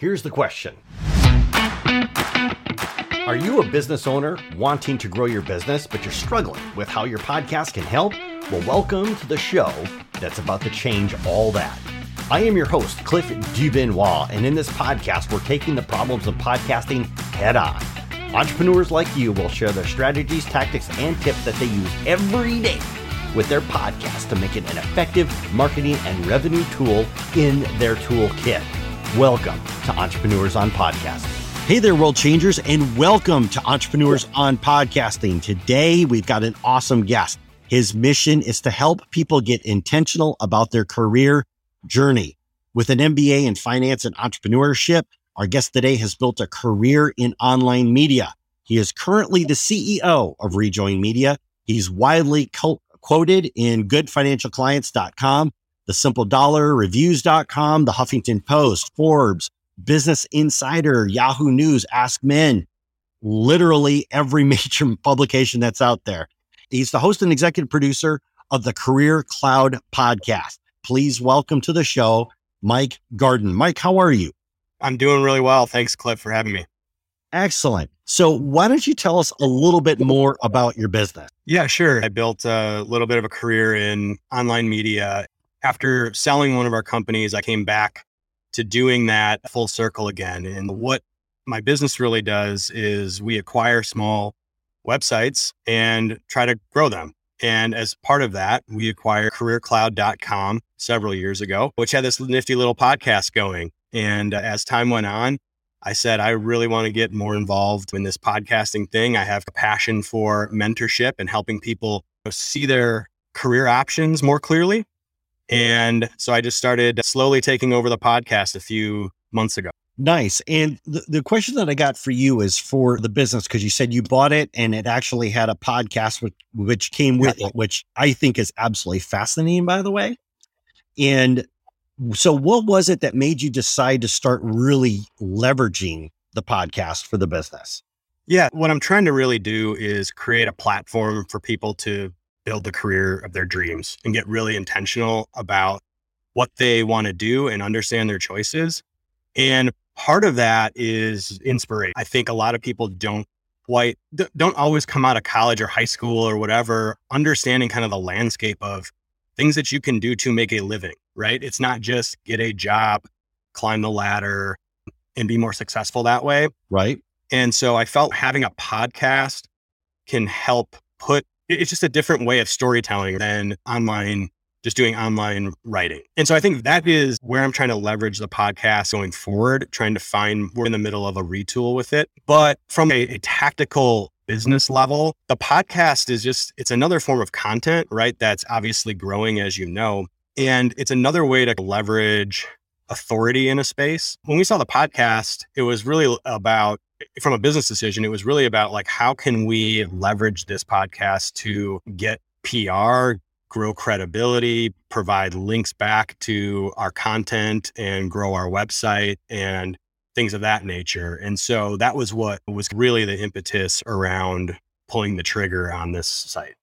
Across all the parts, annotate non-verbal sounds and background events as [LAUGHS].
Here's the question Are you a business owner wanting to grow your business, but you're struggling with how your podcast can help? Well, welcome to the show that's about to change all that. I am your host, Cliff Dubinois, and in this podcast, we're taking the problems of podcasting head on. Entrepreneurs like you will share their strategies, tactics, and tips that they use every day with their podcast to make it an effective marketing and revenue tool in their toolkit. Welcome to Entrepreneurs on Podcasting. Hey there, world changers, and welcome to Entrepreneurs on Podcasting. Today, we've got an awesome guest. His mission is to help people get intentional about their career journey. With an MBA in finance and entrepreneurship, our guest today has built a career in online media. He is currently the CEO of Rejoin Media. He's widely quoted in goodfinancialcents.com, the simple dollar reviews.com, the Huffington Post, Forbes, Business Insider, Yahoo News, Ask Men, literally every [LAUGHS] major publication that's out there. He's the host and executive producer of the Career Cloud podcast. Please welcome to the show, Mike Gardon. Mike, how are you? I'm doing really well. Thanks, Cliff, for having me. Excellent. So, why don't you tell us a little bit more about your business? Yeah, sure. I built a little bit of a career in online media. After selling one of our companies, I came back to doing that full circle again. And what my business really does is we acquire small websites and try to grow them. And as part of that, we acquired careercloud.com several years ago, which had this nifty little podcast going. And uh, as time went on, I said, I really want to get more involved in this podcasting thing. I have a passion for mentorship and helping people see their career options more clearly. And so I just started slowly taking over the podcast a few months ago. Nice. And the, the question that I got for you is for the business, because you said you bought it and it actually had a podcast which, which came with it, which I think is absolutely fascinating, by the way. And so, what was it that made you decide to start really leveraging the podcast for the business? Yeah, what I'm trying to really do is create a platform for people to build the career of their dreams and get really intentional about what they want to do and understand their choices. And part of that is inspiration. I think a lot of people don't quite don't always come out of college or high school or whatever understanding kind of the landscape of things that you can do to make a living, right? It's not just get a job, climb the ladder, and be more successful that way. Right. And so I felt having a podcast can help put it's just a different way of storytelling than online just doing online writing. And so I think that is where I'm trying to leverage the podcast going forward, trying to find we're in the middle of a retool with it. But from a, a tactical business level, the podcast is just, it's another form of content, right? That's obviously growing, as you know. And it's another way to leverage authority in a space. When we saw the podcast, it was really about, eh, from a business decision, it was really about like, how can we leverage this podcast to get PR, grow credibility, provide links back to our content and grow our website and things of that nature. And so that was what was really the impetus around pulling the trigger on this site.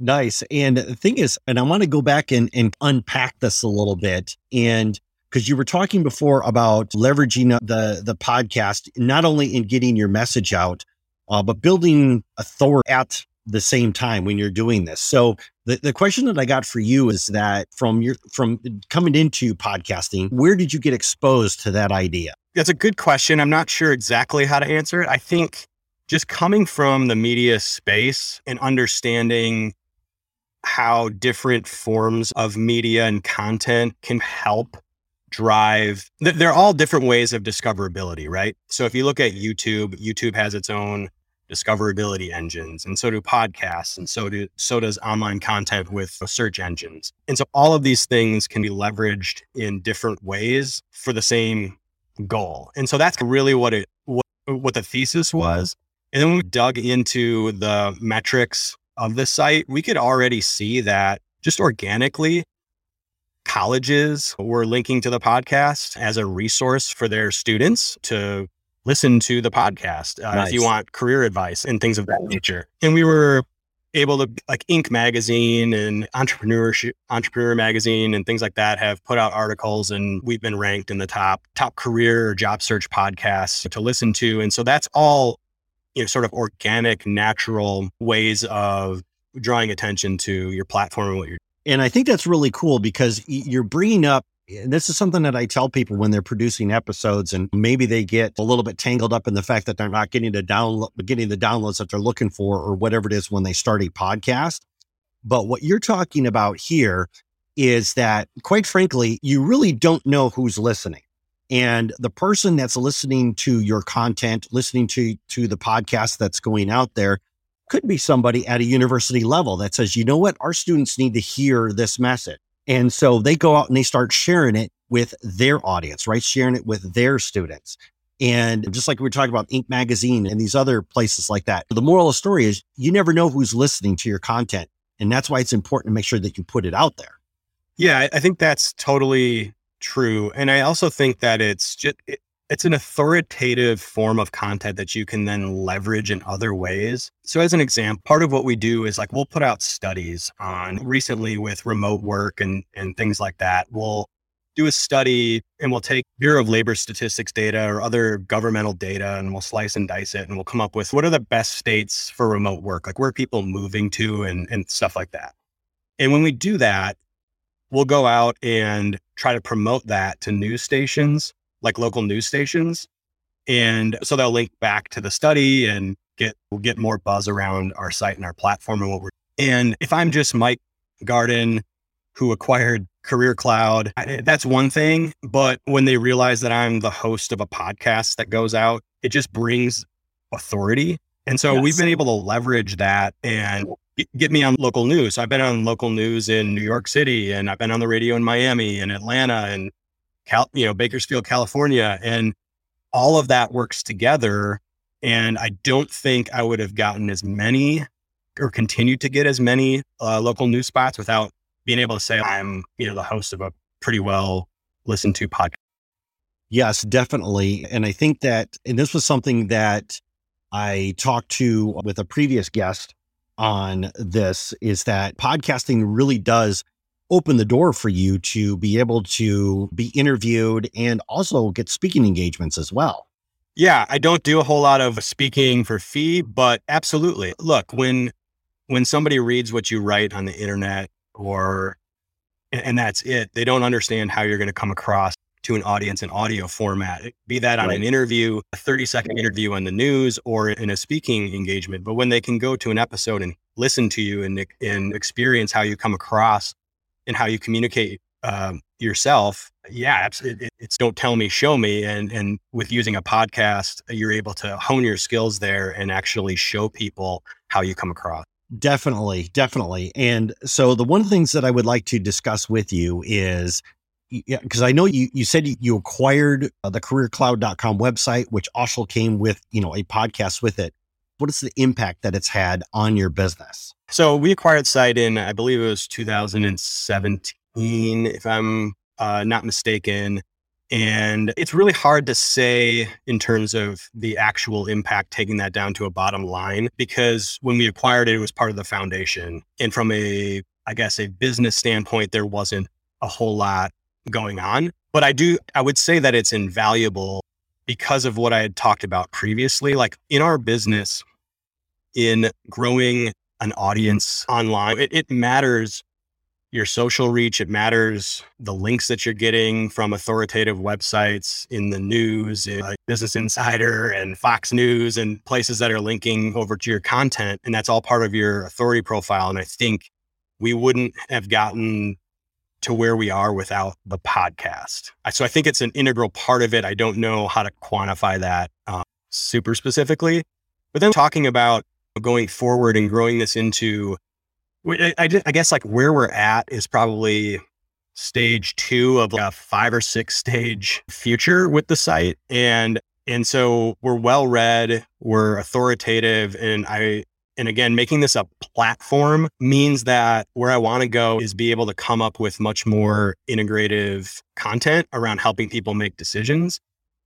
Nice. And the thing is, and I want to go back and, and unpack this a little bit. And because you were talking before about leveraging the the podcast, not only in getting your message out, uh, but building authority at the same time when you're doing this. So the, the question that I got for you is that from your from coming into podcasting, where did you get exposed to that idea? That's a good question. I'm not sure exactly how to answer it. I think just coming from the media space and understanding how different forms of media and content can help drive they're all different ways of discoverability right? So if you look at youtube youtube has its own discoverability engines and so do podcasts and so do so does online content with search engines. And so all of these things can be leveraged in different ways for the same goal. And so that's really what it what, what the thesis was. And then we dug into the metrics of the site we could already see that just organically colleges were linking to the podcast as a resource for their students to listen to the podcast uh, nice. if you want career advice and things of that nature. And we were able to like Inc. magazine and entrepreneurship entrepreneur magazine and things like that have put out articles and we've been ranked in the top top career or job search podcasts to listen to. And so that's all, you know, sort of organic, natural ways of drawing attention to your platform and what you're and I think that's really cool because you're bringing up and this is something that I tell people when they're producing episodes and maybe they get a little bit tangled up in the fact that they're not getting the download getting the downloads that they're looking for or whatever it is when they start a podcast. But what you're talking about here is that quite frankly, you really don't know who's listening. And the person that's listening to your content, listening to to the podcast that's going out there could be somebody at a university level that says, "You know what? Our students need to hear this message." And so they go out and they start sharing it with their audience, right? Sharing it with their students. And just like we were talking about Inc. Magazine and these other places like that, the moral of the story is you never know who's listening to your content. And that's why it's important to make sure that you put it out there. Yeah, I think that's totally true. And I also think that it's just, it, it's an authoritative form of content that you can then leverage in other ways. So, as an example, part of what we do is like we'll put out studies on recently with remote work and, and things like that. We'll do a study and we'll take Bureau of Labor Statistics data or other governmental data and we'll slice and dice it and we'll come up with what are the best states for remote work, like where people moving to and, and stuff like that. And when we do that, we'll go out and try to promote that to news stations like local news stations. And so they'll link back to the study and get we'll get more buzz around our site and our platform and what we're and if I'm just Mike Gardon who acquired Career Cloud, that's one thing. But when they realize that I'm the host of a podcast that goes out, it just brings authority. And so yes. we've been able to leverage that and get me on local news. I've been on local news in New York City and I've been on the radio in Miami and Atlanta and Cal, you know, Bakersfield, California, and all of that works together. And I don't think I would have gotten as many or continued to get as many uh, local news spots without being able to say I'm, you know, the host of a pretty well listened to podcast. Yes, definitely. And I think that, and this was something that I talked to with a previous guest on this, is that podcasting really does open the door for you to be able to be interviewed and also get speaking engagements as well. Yeah, I don't do a whole lot of speaking for fee, but absolutely. Look, when when somebody reads what you write on the internet or and that's it, they don't understand how you're going to come across to an audience in audio format, be that on right. an interview, a 30 second interview on the news or in a speaking engagement. But when they can go to an episode and listen to you and, and experience how you come across and how you communicate um, yourself, yeah, it, it's don't tell me, show me. And and with using a podcast, you're able to hone your skills there and actually show people how you come across. Definitely, definitely. And so the one things that I would like to discuss with you is because I know you you said you acquired uh, the careercloud.com website, which also came with, you know, a podcast with it. What is the impact that it's had on your business? So we acquired site in, I believe it was 2017, if I'm uh, not mistaken. And it's really hard to say in terms of the actual impact, taking that down to a bottom line, because when we acquired it, it was part of the foundation. And from a, I guess, a business standpoint, there wasn't a whole lot going on. But I do, I would say that it's invaluable because of what I had talked about previously. Like in our business, in growing an audience online. It, it matters your social reach. It matters the links that you're getting from authoritative websites in the news, in like Business Insider and Fox News and places that are linking over to your content. And that's all part of your authority profile. And I think we wouldn't have gotten to where we are without the podcast. So I think it's an integral part of it. I don't know how to quantify that uh, super specifically. But then talking about going forward and growing this into, I, I, I guess like where we're at is probably stage two of like a five or six stage future with the site. And and so we're well read, we're authoritative, and I and again, making this a platform means that where I want to go is be able to come up with much more integrative content around helping people make decisions.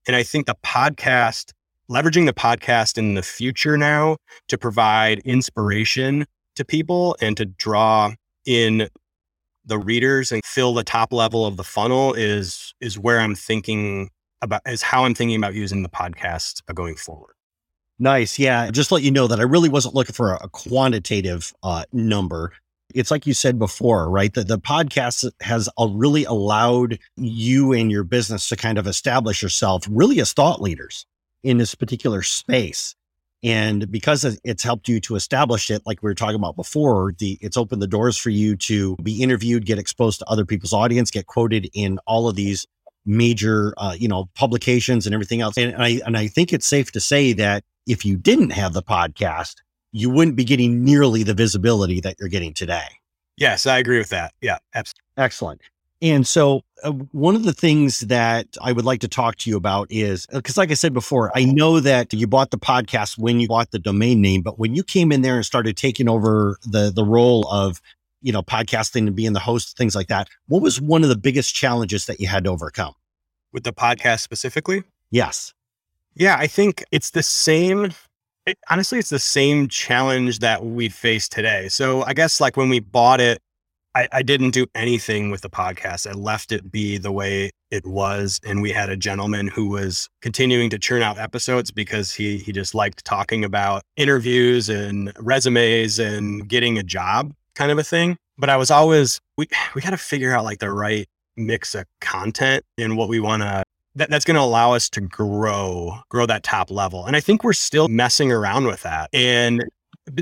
And I think the podcast leveraging the podcast in the future now to provide inspiration to people and to draw in the readers and fill the top level of the funnel is is where I'm thinking about is how I'm thinking about using the podcast going forward. Nice. Yeah. Just let you know that I really wasn't looking for a, quantitative uh, number. It's like you said before, right? That the podcast has really allowed you and your business to kind of establish yourself really as thought leaders in this particular space. And because it's helped you to establish it, like we were talking about before, the it's opened the doors for you to be interviewed, get exposed to other people's audience, get quoted in all of these major, uh, you know, publications and everything else. And I and I think it's safe to say that if you didn't have the podcast, you wouldn't be getting nearly the visibility that you're getting today. Yes, I agree with that. Yeah, absolutely. Excellent. And so, uh, one of the things that I would like to talk to you about is because, like I said before, I know that you bought the podcast when you bought the domain name, but when you came in there and started taking over the the role of you know podcasting and being the host, things like that, what was one of the biggest challenges that you had to overcome with the podcast specifically? Yes. Yeah, I think it's the same. It, honestly, it's the same challenge that we face today. So I guess like when we bought it I, I didn't do anything with the podcast. I left it be the way it was. And we had a gentleman who was continuing to churn out episodes because he he just liked talking about interviews and resumes and getting a job kind of a thing. But I was always we we got to figure out like the right mix of content and what we want to that, that's going to allow us to grow grow that top level and i think we're still messing around with that and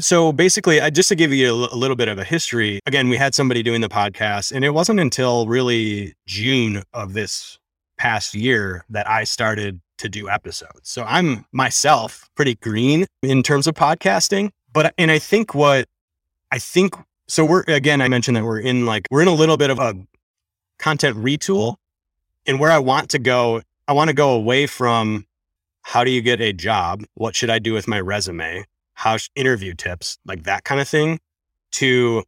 so basically, I, just to give you a, little bit of a history, again, we had somebody doing the podcast, and it wasn't until really June of this past year that I started to do episodes. So I'm myself pretty green in terms of podcasting. But, and I think what I think, so we're, again, I mentioned that we're in like, we're in a little bit of a content retool. And where I want to go, I want to go away from how do you get a job? What should I do with my resume? How interview tips, like that kind of thing, to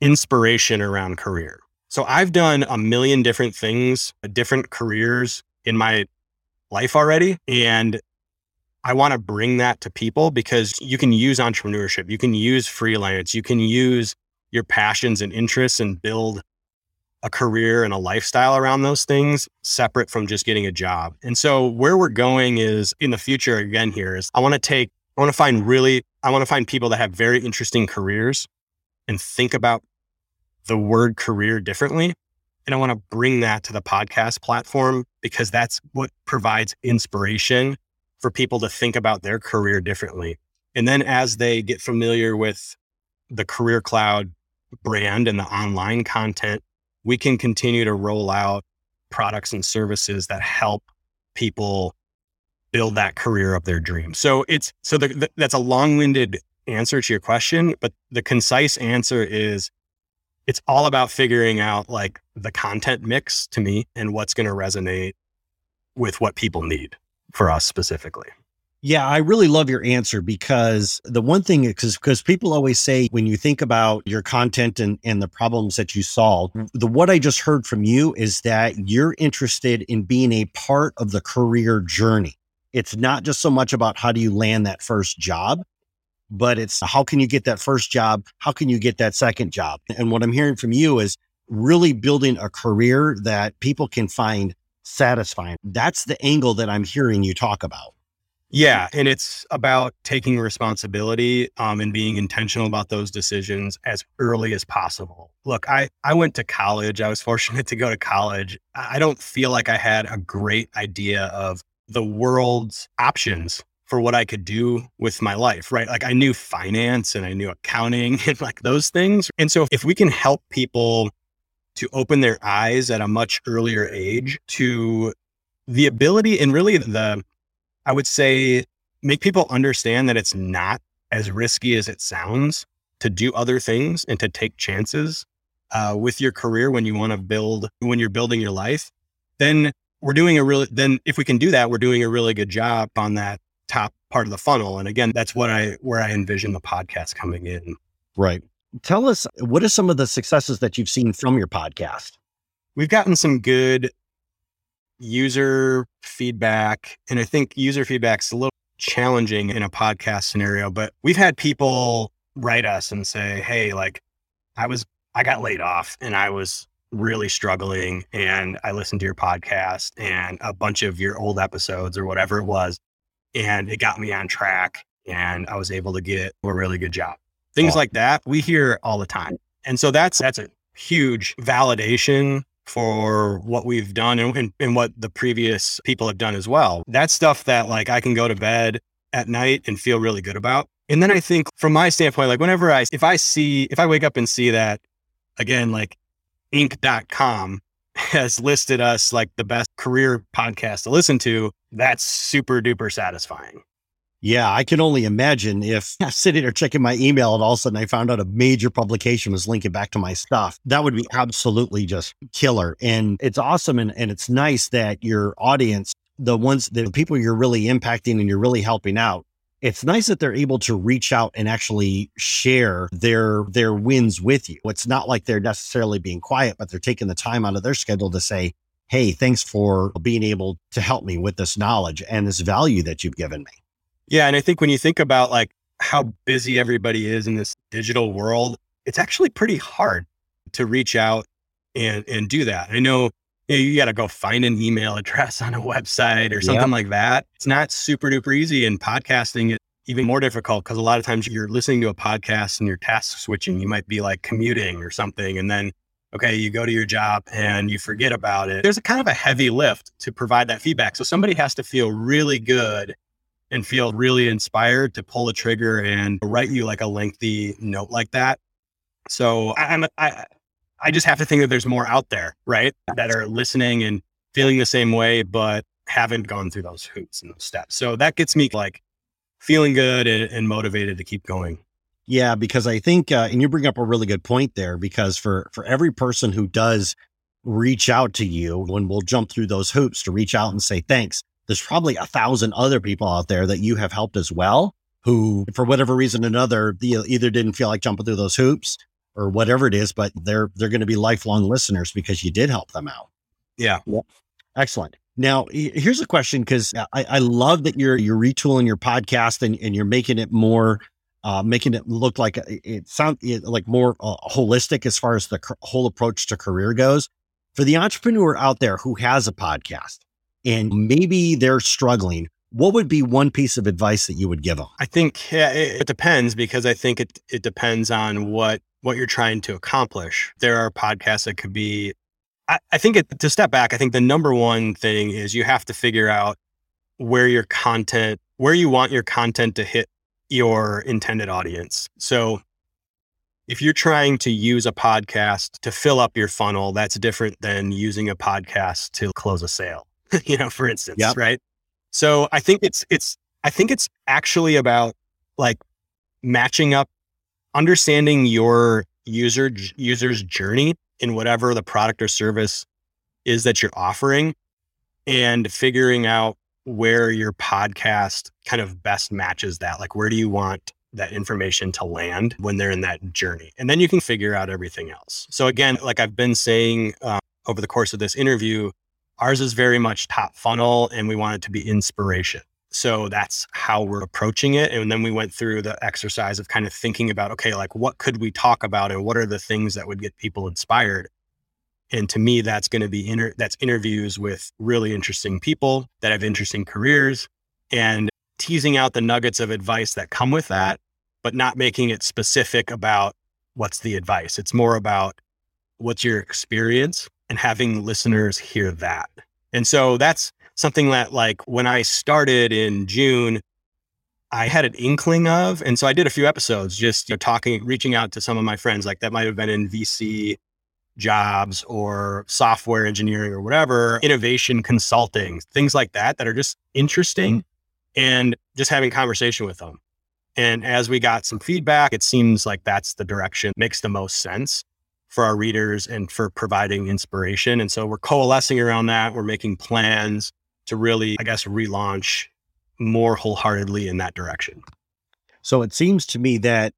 inspiration around career. So I've done a million different things, uh, different careers in my life already. And I want to bring that to people because you can use entrepreneurship, you can use freelance, you can use your passions and interests and build a career and a lifestyle around those things separate from just getting a job. And so where we're going is in the future again here is I want to take I want to find really, I want to find people that have very interesting careers and think about the word career differently. And I want to bring that to the podcast platform because that's what provides inspiration for people to think about their career differently. And then as they get familiar with the Career Cloud brand and the online content, we can continue to roll out products and services that help people build that career of their dream. So it's so the, the, that's a long-winded answer to your question, but the concise answer is it's all about figuring out like the content mix to me and what's going to resonate with what people need for us specifically. Yeah, I really love your answer because the one thing is because people always say when you think about your content and, and the problems that you solve, the what I just heard from you is that you're interested in being a part of the career journey. It's not just so much about how do you land that first job, but it's how can you get that first job? How can you get that second job? And what I'm hearing from you is really building a career that people can find satisfying. That's the angle that I'm hearing you talk about. Yeah, and it's about taking responsibility um, and being intentional about those decisions as early as possible. Look, I I went to college. I was fortunate [LAUGHS] to go to college. I don't feel like I had a great idea of the world's options for what I could do with my life, right? Like I knew finance and I knew accounting [LAUGHS] and like those things. And so if we can help people to open their eyes at a much earlier age to the ability and really the, I would say, make people understand that it's not as risky as it sounds to do other things and to take chances uh, with your career when you want to build, when you're building your life, then we're doing a really then if we can do that we're doing a really good job on that top part of the funnel. And again that's what i where i envision the podcast coming in. Right. Tell us what are some of the successes that you've seen from your podcast? We've gotten some good user feedback and i think user feedback's a little challenging in a podcast scenario but we've had people write us and say, Hey, like I was, I got laid off and I was really struggling and I listened to your podcast and a bunch of your old episodes or whatever it was. And it got me on track and I was able to get a really good job. Things like that we hear all the time. And so that's, that's a huge validation for what we've done and, and, and what the previous people have done as well. That's stuff that like I can go to bed at night and feel really good about. And then I think from my standpoint, like whenever I, if I see, if I wake up and see that again, like inc.com has listed us like the best career podcast to listen to, that's super duper satisfying. Yeah, I can only imagine if [LAUGHS] I'm sitting there checking my email and all of a sudden I found out a major publication was linking back to my stuff. That would be absolutely just killer. And it's awesome. And, and it's nice that your audience, the ones, the people you're really impacting and you're really helping out, it's nice that they're able to reach out and actually share their their wins with you. It's not like they're necessarily being quiet, but they're taking the time out of their schedule to say, "Hey, thanks for being able to help me with this knowledge and this value that you've given me." Yeah, and I think when you think about like how busy everybody is in this digital world, it's actually pretty hard to reach out and and do that. I know you, know, you got to go find an email address on a website or something yep. like that. It's not super duper easy. And podcasting is even more difficult because a lot of times you're listening to a podcast and you're task switching. You might be like commuting or something. And then, okay, you go to your job and you forget about it. There's a kind of a heavy lift to provide that feedback. So somebody has to feel really good and feel really inspired to pull a trigger and write you like a lengthy note like that. So I'm I I just have to think that there's more out there, right? That are listening and feeling the same way, but haven't gone through those hoops and those steps. So that gets me like feeling good and, and motivated to keep going. Yeah, because I think, uh, and you bring up a really good point there, because for for every person who does reach out to you, when we'll jump through those hoops to reach out and say thanks, there's probably a thousand other people out there that you have helped as well who, for whatever reason or another, either didn't feel like jumping through those hoops or whatever it is, but they're they're going to be lifelong listeners because you did help them out. Yeah. yeah. Excellent. Now, here's a question because I, I love that you're you're retooling your podcast and, and you're making it more, uh, making it look like it sounds like more uh, holistic as far as the whole approach to career goes. For the entrepreneur out there who has a podcast, and maybe they're struggling, what would be one piece of advice that you would give them? I think yeah, it, it depends because I think it it depends on what what you're trying to accomplish. There are podcasts that could be. I, I think it, to step back, I think the number one thing is you have to figure out where your content, where you want your content to hit your intended audience. So if you're trying to use a podcast to fill up your funnel, that's different than using a podcast to close a sale. [LAUGHS] you know, for instance, yep. right? So I think it's it's I think it's actually about like matching up, understanding your user user's journey in whatever the product or service is that you're offering, and figuring out where your podcast kind of best matches that. Like, where do you want that information to land when they're in that journey? And then you can figure out everything else. So, again, like I've been saying um, over the course of this interview, Ours is very much top funnel and we want it to be inspiration. So that's how we're approaching it. And then we went through the exercise of kind of thinking about, okay, like what could we talk about and what are the things that would get people inspired? And to me, that's going to be inter- that's interviews with really interesting people that have interesting careers and teasing out the nuggets of advice that come with that, but not making it specific about what's the advice. It's more about what's your experience and having listeners hear that. And so that's something that, like, when I started in June, I had an inkling of. And so I did a few episodes just you know, talking, reaching out to some of my friends, like that might have been in VC jobs or software engineering or whatever, innovation consulting, things like that, that are just interesting and just having conversation with them. And as we got some feedback, it seems like that's the direction makes the most sense for our readers and for providing inspiration. And so we're coalescing around that. We're making plans to really, I guess, relaunch more wholeheartedly in that direction. So it seems to me that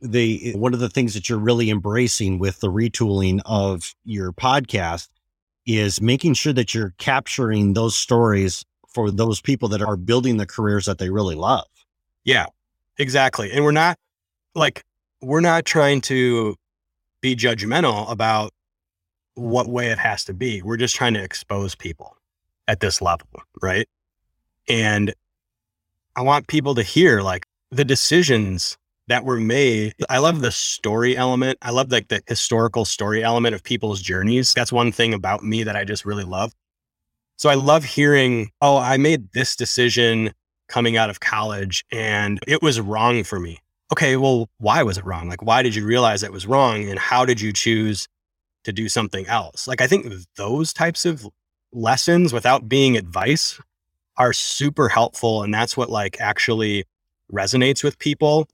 the eh, one of the things that you're really embracing with the retooling of your podcast is making sure that you're capturing those stories for those people that are building the careers that they really love. Yeah, exactly. And we're not like we're not trying to be judgmental about what way it has to be. We're just trying to expose people at this level, right? And I want people to hear like the decisions that were made. I love the story element. I love like the historical story element of people's journeys. That's one thing about me that I just really love. So I love hearing, oh, I made this decision coming out of college and it was wrong for me. Okay, well, why was it wrong? Like, why did you realize it was wrong? And how did you choose to do something else? Like, I think those types of lessons without being advice are super helpful. And that's what like actually resonates with people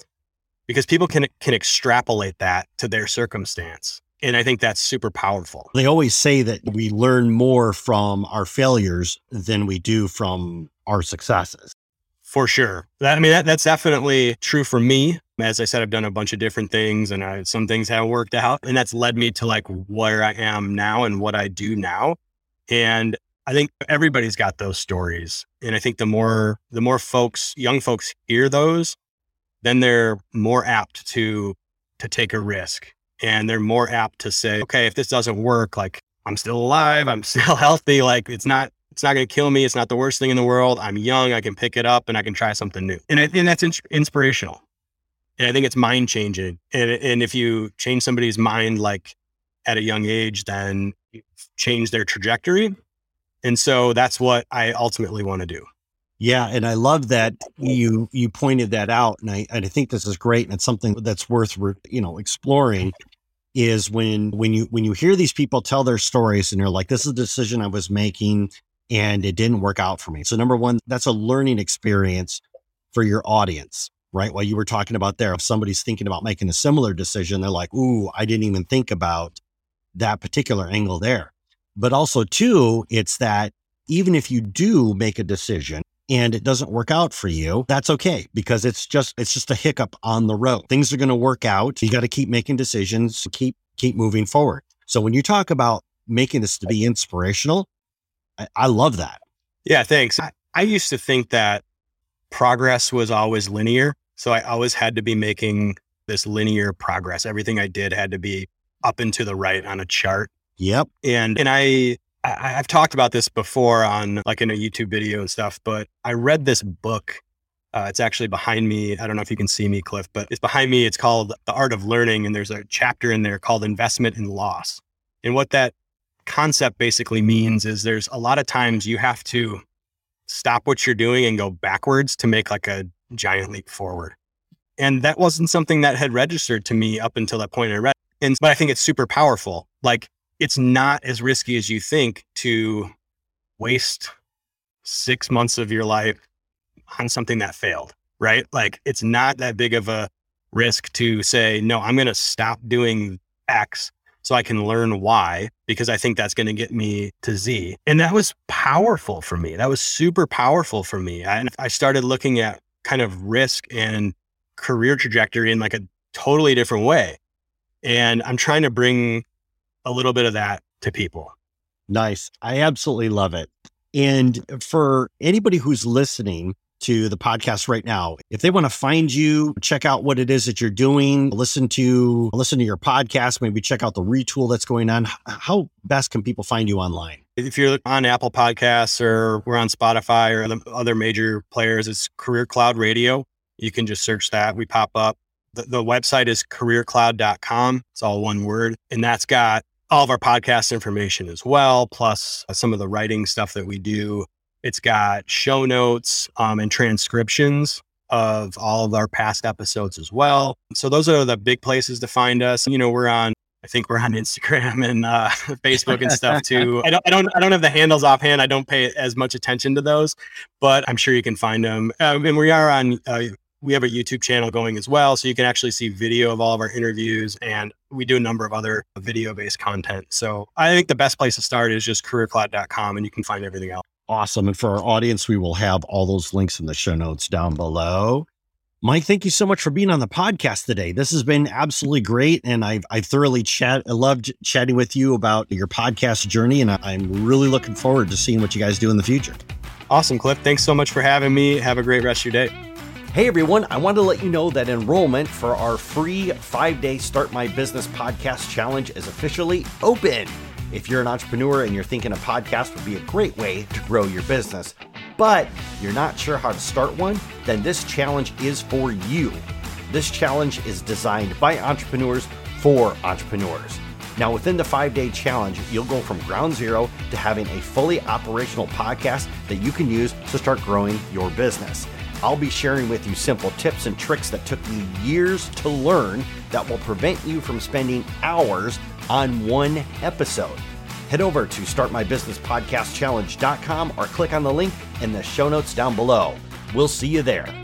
because people can can extrapolate that to their circumstance and i think that's super powerful. They always say that we learn more from our failures than we do from our successes. For sure. That, i mean that, that's definitely true for me. As i said i've done a bunch of different things and I, some things haven't worked out and that's led me to like where i am now and what i do now and i think everybody's got those stories and i think the more the more folks young folks hear those then they're more apt to to take a risk and they're more apt to say okay if this doesn't work like i'm still alive i'm [LAUGHS] still healthy like it's not it's not going to kill me it's not the worst thing in the world i'm young i can pick it up and i can try something new. And, I, think that's in, inspirational and i think it's mind changing and, and if you change somebody's mind like at a young age then change their trajectory and so that's what i ultimately want to do yeah, and I love that you you pointed that out, and I and I think this is great, and it's something that's worth you know exploring. Is when when you when you hear these people tell their stories, and you're like, "This is a decision I was making, and it didn't work out for me." So number one, that's a learning experience for your audience, right? While you were talking about there, if somebody's thinking about making a similar decision, they're like, "Ooh, I didn't even think about that particular angle there." But also, too, it's that even if you do make a decision and it doesn't work out for you, that's okay because it's just it's just a hiccup on the road. Things are going to work out. You got to keep making decisions, keep keep moving forward. So when you talk about making this to be inspirational, I, I love that. Yeah, thanks. I, I used to think that progress was always linear. So I always had to be making this linear progress. Everything I did had to be up and to the right on a chart. Yep. And and I I, have talked about this before on like in a YouTube video and stuff, but I read this book. Uh, it's actually behind me. I don't know if you can see me, Cliff, but it's behind me. It's called The Art of Learning. And there's a chapter in there called Investment in Loss. And what that concept basically means is there's a lot of times you have to stop what you're doing and go backwards to make like a giant leap forward. And that wasn't something that had registered to me up until that point I read. And but I think it's super powerful. Like it's not as risky as you think to waste six months of your life on something that failed, right? Like it's not that big of a risk to say, no, I'm going to stop doing X so I can learn Y because I think that's going to get me to Z. And that was powerful for me. That was super powerful for me. And I started looking at kind of risk and career trajectory in like a totally different way. And I'm trying to bring a little bit of that to people. Nice. I absolutely love it. And for anybody who's listening to the podcast right now, if they want to find you, check out what it is that you're doing, listen to listen to your podcast, maybe check out the retool that's going on. How best can people find you online? If you're on Apple Podcasts or we're on Spotify or the other major players, it's Career Cloud Radio. You can just search that. We pop up. The, the website is careercloud.com. It's all one word. And that's got all of our podcast information as well, plus some of the writing stuff that we do. It's got show notes um, and transcriptions of all of our past episodes as well. So those are the big places to find us. You know, we're on I think we're on Instagram and uh, [LAUGHS] Facebook and stuff too. I don't, I don't, I don't have the handles offhand. I don't pay as much attention to those, but I'm sure you can find them. Um, and we are on uh, we have a YouTube channel going as well. So you can actually see video of all of our interviews and we do a number of other video based content. So I think the best place to start is just careercloud.com and you can find everything else. Awesome. And for our audience, we will have all those links in the show notes down below. Mike, thank you so much for being on the podcast today. This has been absolutely great. And I've, I've thoroughly chat, I loved chatting with you about your podcast journey. And I'm really looking forward to seeing what you guys do in the future. Awesome, Cliff. Thanks so much for having me. Have a great rest of your day. Hey everyone, I want to let you know that enrollment for our free five day Start My Business podcast challenge is officially open. If you're an entrepreneur and you're thinking a podcast would be a great way to grow your business, but you're not sure how to start one, then this challenge is for you. This challenge is designed by entrepreneurs for entrepreneurs. Now, within the five day challenge, you'll go from ground zero to having a fully operational podcast that you can use to start growing your business. I'll be sharing with you simple tips and tricks that took me years to learn that will prevent you from spending hours on one episode. Head over to startmybusinesspodcastchallenge.com or click on the link in the show notes down below. We'll see you there.